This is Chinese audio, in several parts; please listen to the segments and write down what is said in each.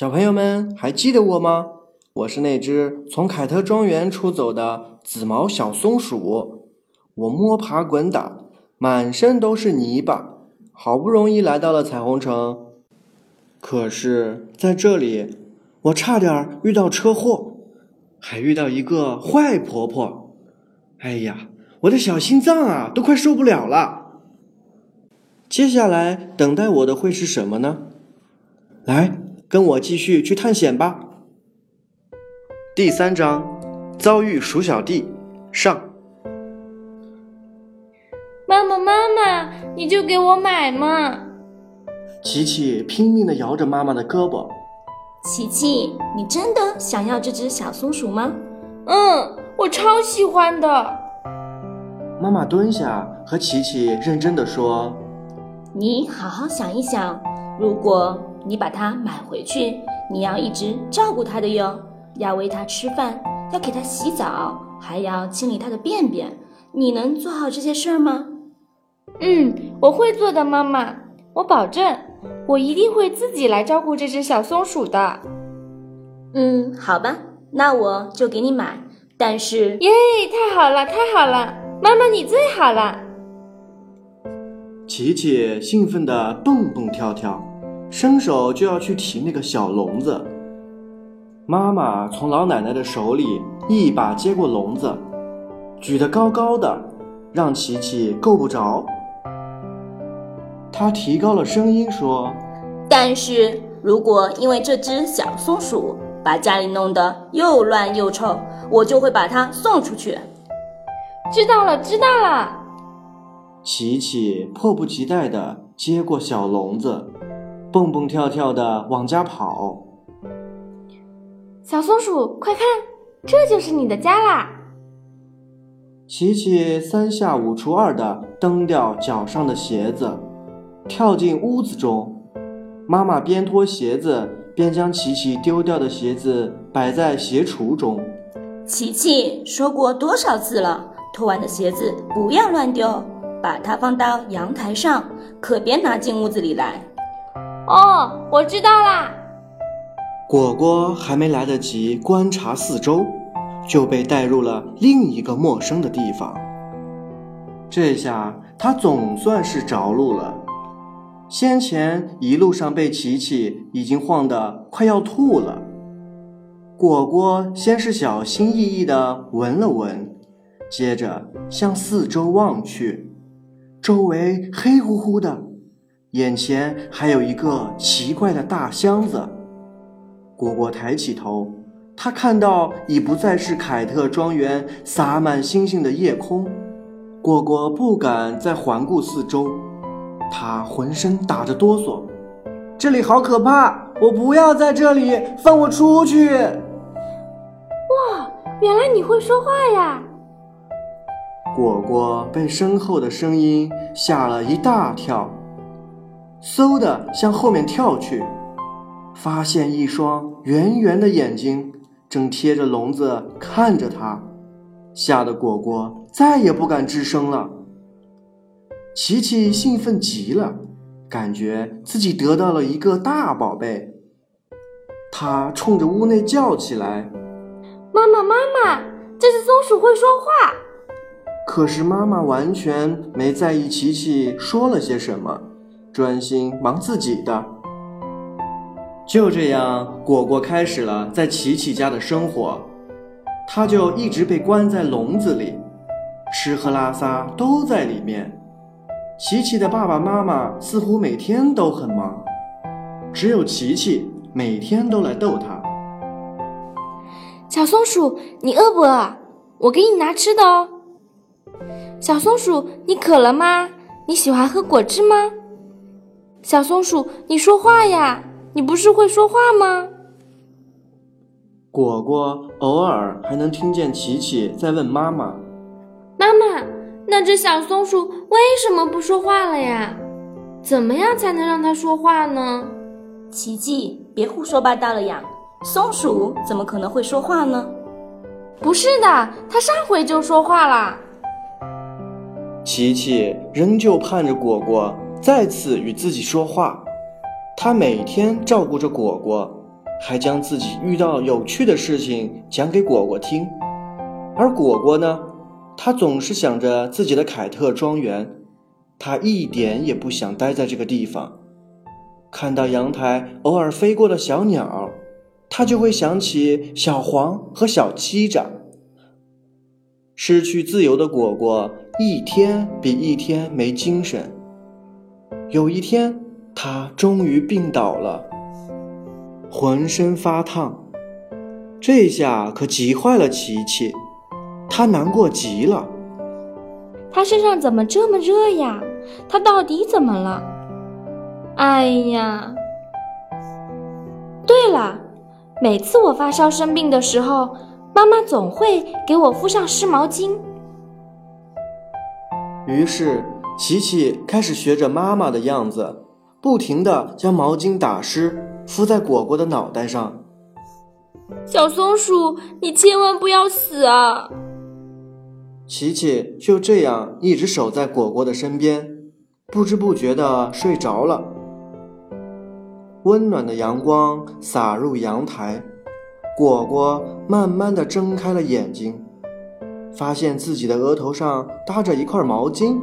小朋友们还记得我吗？我是那只从凯特庄园出走的紫毛小松鼠。我摸爬滚打，满身都是泥巴，好不容易来到了彩虹城。可是在这里，我差点遇到车祸，还遇到一个坏婆婆。哎呀，我的小心脏啊，都快受不了了。接下来等待我的会是什么呢？来，跟我继续去探险吧。第三章，遭遇鼠小弟上。妈妈，妈妈，你就给我买嘛！琪琪拼命的摇着妈妈的胳膊。琪琪，你真的想要这只小松鼠吗？嗯，我超喜欢的。妈妈蹲下，和琪琪认真的说：“你好好想一想，如果你把它买回去，你要一直照顾它的哟，要喂它吃饭，要给它洗澡，还要清理它的便便。你能做好这些事儿吗？”嗯，我会做的，妈妈，我保证，我一定会自己来照顾这只小松鼠的。嗯，好吧，那我就给你买。但是，耶，太好了，太好了，妈妈你最好了。琪琪兴奋的蹦蹦跳跳，伸手就要去提那个小笼子。妈妈从老奶奶的手里一把接过笼子，举得高高的，让琪琪够不着。她提高了声音说：“但是如果因为这只小松鼠把家里弄得又乱又臭，我就会把它送出去。”知道了，知道了。琪琪迫不及待地接过小笼子，蹦蹦跳跳的往家跑。小松鼠，快看，这就是你的家啦！琪琪三下五除二的蹬掉脚上的鞋子。跳进屋子中，妈妈边脱鞋子边将琪琪丢掉的鞋子摆在鞋橱中。琪琪说过多少次了，脱完的鞋子不要乱丢，把它放到阳台上，可别拿进屋子里来。哦，我知道啦。果果还没来得及观察四周，就被带入了另一个陌生的地方。这下他总算是着陆了。先前一路上被琪琪已经晃得快要吐了，果果先是小心翼翼地闻了闻，接着向四周望去，周围黑乎乎的，眼前还有一个奇怪的大箱子。果果抬起头，他看到已不再是凯特庄园洒满星星的夜空，果果不敢再环顾四周。他浑身打着哆嗦，这里好可怕！我不要在这里，放我出去！哇，原来你会说话呀！果果被身后的声音吓了一大跳，嗖的向后面跳去，发现一双圆圆的眼睛正贴着笼子看着他，吓得果果再也不敢吱声了。琪琪兴奋极了，感觉自己得到了一个大宝贝。他冲着屋内叫起来：“妈妈，妈妈，这只松鼠会说话！”可是妈妈完全没在意琪琪说了些什么，专心忙自己的。就这样，果果开始了在琪琪家的生活。他就一直被关在笼子里，吃喝拉撒都在里面。琪琪的爸爸妈妈似乎每天都很忙，只有琪琪每天都来逗他。小松鼠，你饿不饿？我给你拿吃的哦。小松鼠，你渴了吗？你喜欢喝果汁吗？小松鼠，你说话呀！你不是会说话吗？果果偶尔还能听见琪琪在问妈妈：“妈妈。”那只小松鼠为什么不说话了呀？怎么样才能让它说话呢？琪琪，别胡说八道了呀！松鼠怎么可能会说话呢？不是的，它上回就说话了。琪琪仍旧盼着果果再次与自己说话。他每天照顾着果果，还将自己遇到有趣的事情讲给果果听。而果果呢，他总是想着自己的凯特庄园，他一点也不想待在这个地方。看到阳台偶尔飞过的小鸟，他就会想起小黄和小七长。失去自由的果果一天比一天没精神。有一天，他终于病倒了，浑身发烫。这下可急坏了琪琪，他难过极了。他身上怎么这么热呀？他到底怎么了？哎呀！对了，每次我发烧生病的时候，妈妈总会给我敷上湿毛巾。于是。琪琪开始学着妈妈的样子，不停地将毛巾打湿，敷在果果的脑袋上。小松鼠，你千万不要死啊！琪琪就这样一直守在果果的身边，不知不觉地睡着了。温暖的阳光洒入阳台，果果慢慢地睁开了眼睛，发现自己的额头上搭着一块毛巾。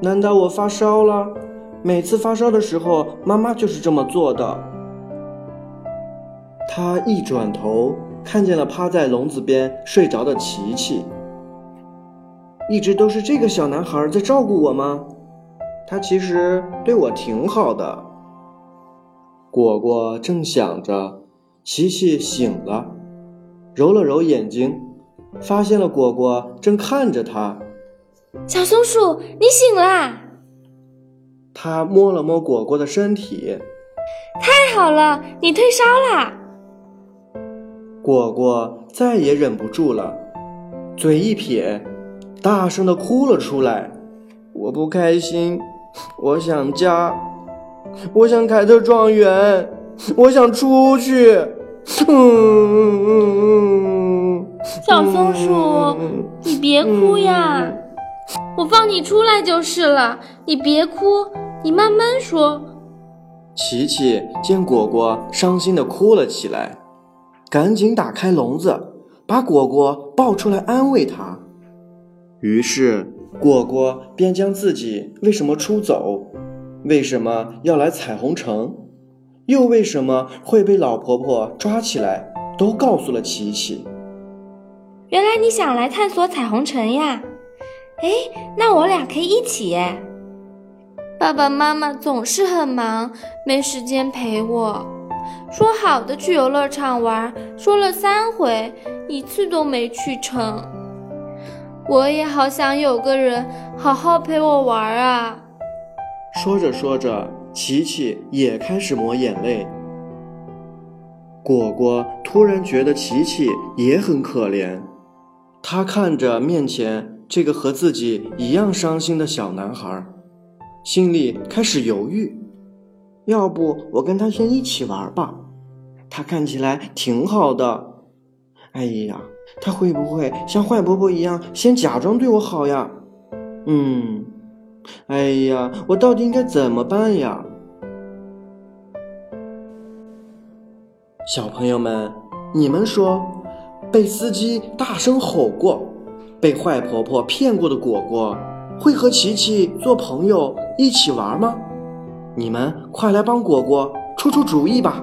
难道我发烧了？每次发烧的时候，妈妈就是这么做的。他一转头，看见了趴在笼子边睡着的琪琪。一直都是这个小男孩在照顾我吗？他其实对我挺好的。果果正想着，琪琪醒了，揉了揉眼睛，发现了果果正看着他。小松鼠，你醒啦！它摸了摸果果的身体，太好了，你退烧啦！果果再也忍不住了，嘴一撇，大声的哭了出来。我不开心，我想家，我想凯特庄园，我想出去。嗯，小松鼠，你别哭呀。我放你出来就是了，你别哭，你慢慢说。琪琪见果果伤心的哭了起来，赶紧打开笼子，把果果抱出来安慰她。于是果果便将自己为什么出走，为什么要来彩虹城，又为什么会被老婆婆抓起来，都告诉了琪琪。原来你想来探索彩虹城呀？哎，那我俩可以一起。爸爸妈妈总是很忙，没时间陪我。说好的去游乐场玩，说了三回，一次都没去成。我也好想有个人好好陪我玩啊。说着说着，琪琪也开始抹眼泪。果果突然觉得琪琪也很可怜，他看着面前。这个和自己一样伤心的小男孩，心里开始犹豫：要不我跟他先一起玩吧？他看起来挺好的。哎呀，他会不会像坏婆婆一样，先假装对我好呀？嗯，哎呀，我到底应该怎么办呀？小朋友们，你们说，被司机大声吼过？被坏婆婆骗过的果果，会和琪琪做朋友一起玩吗？你们快来帮果果出出主意吧！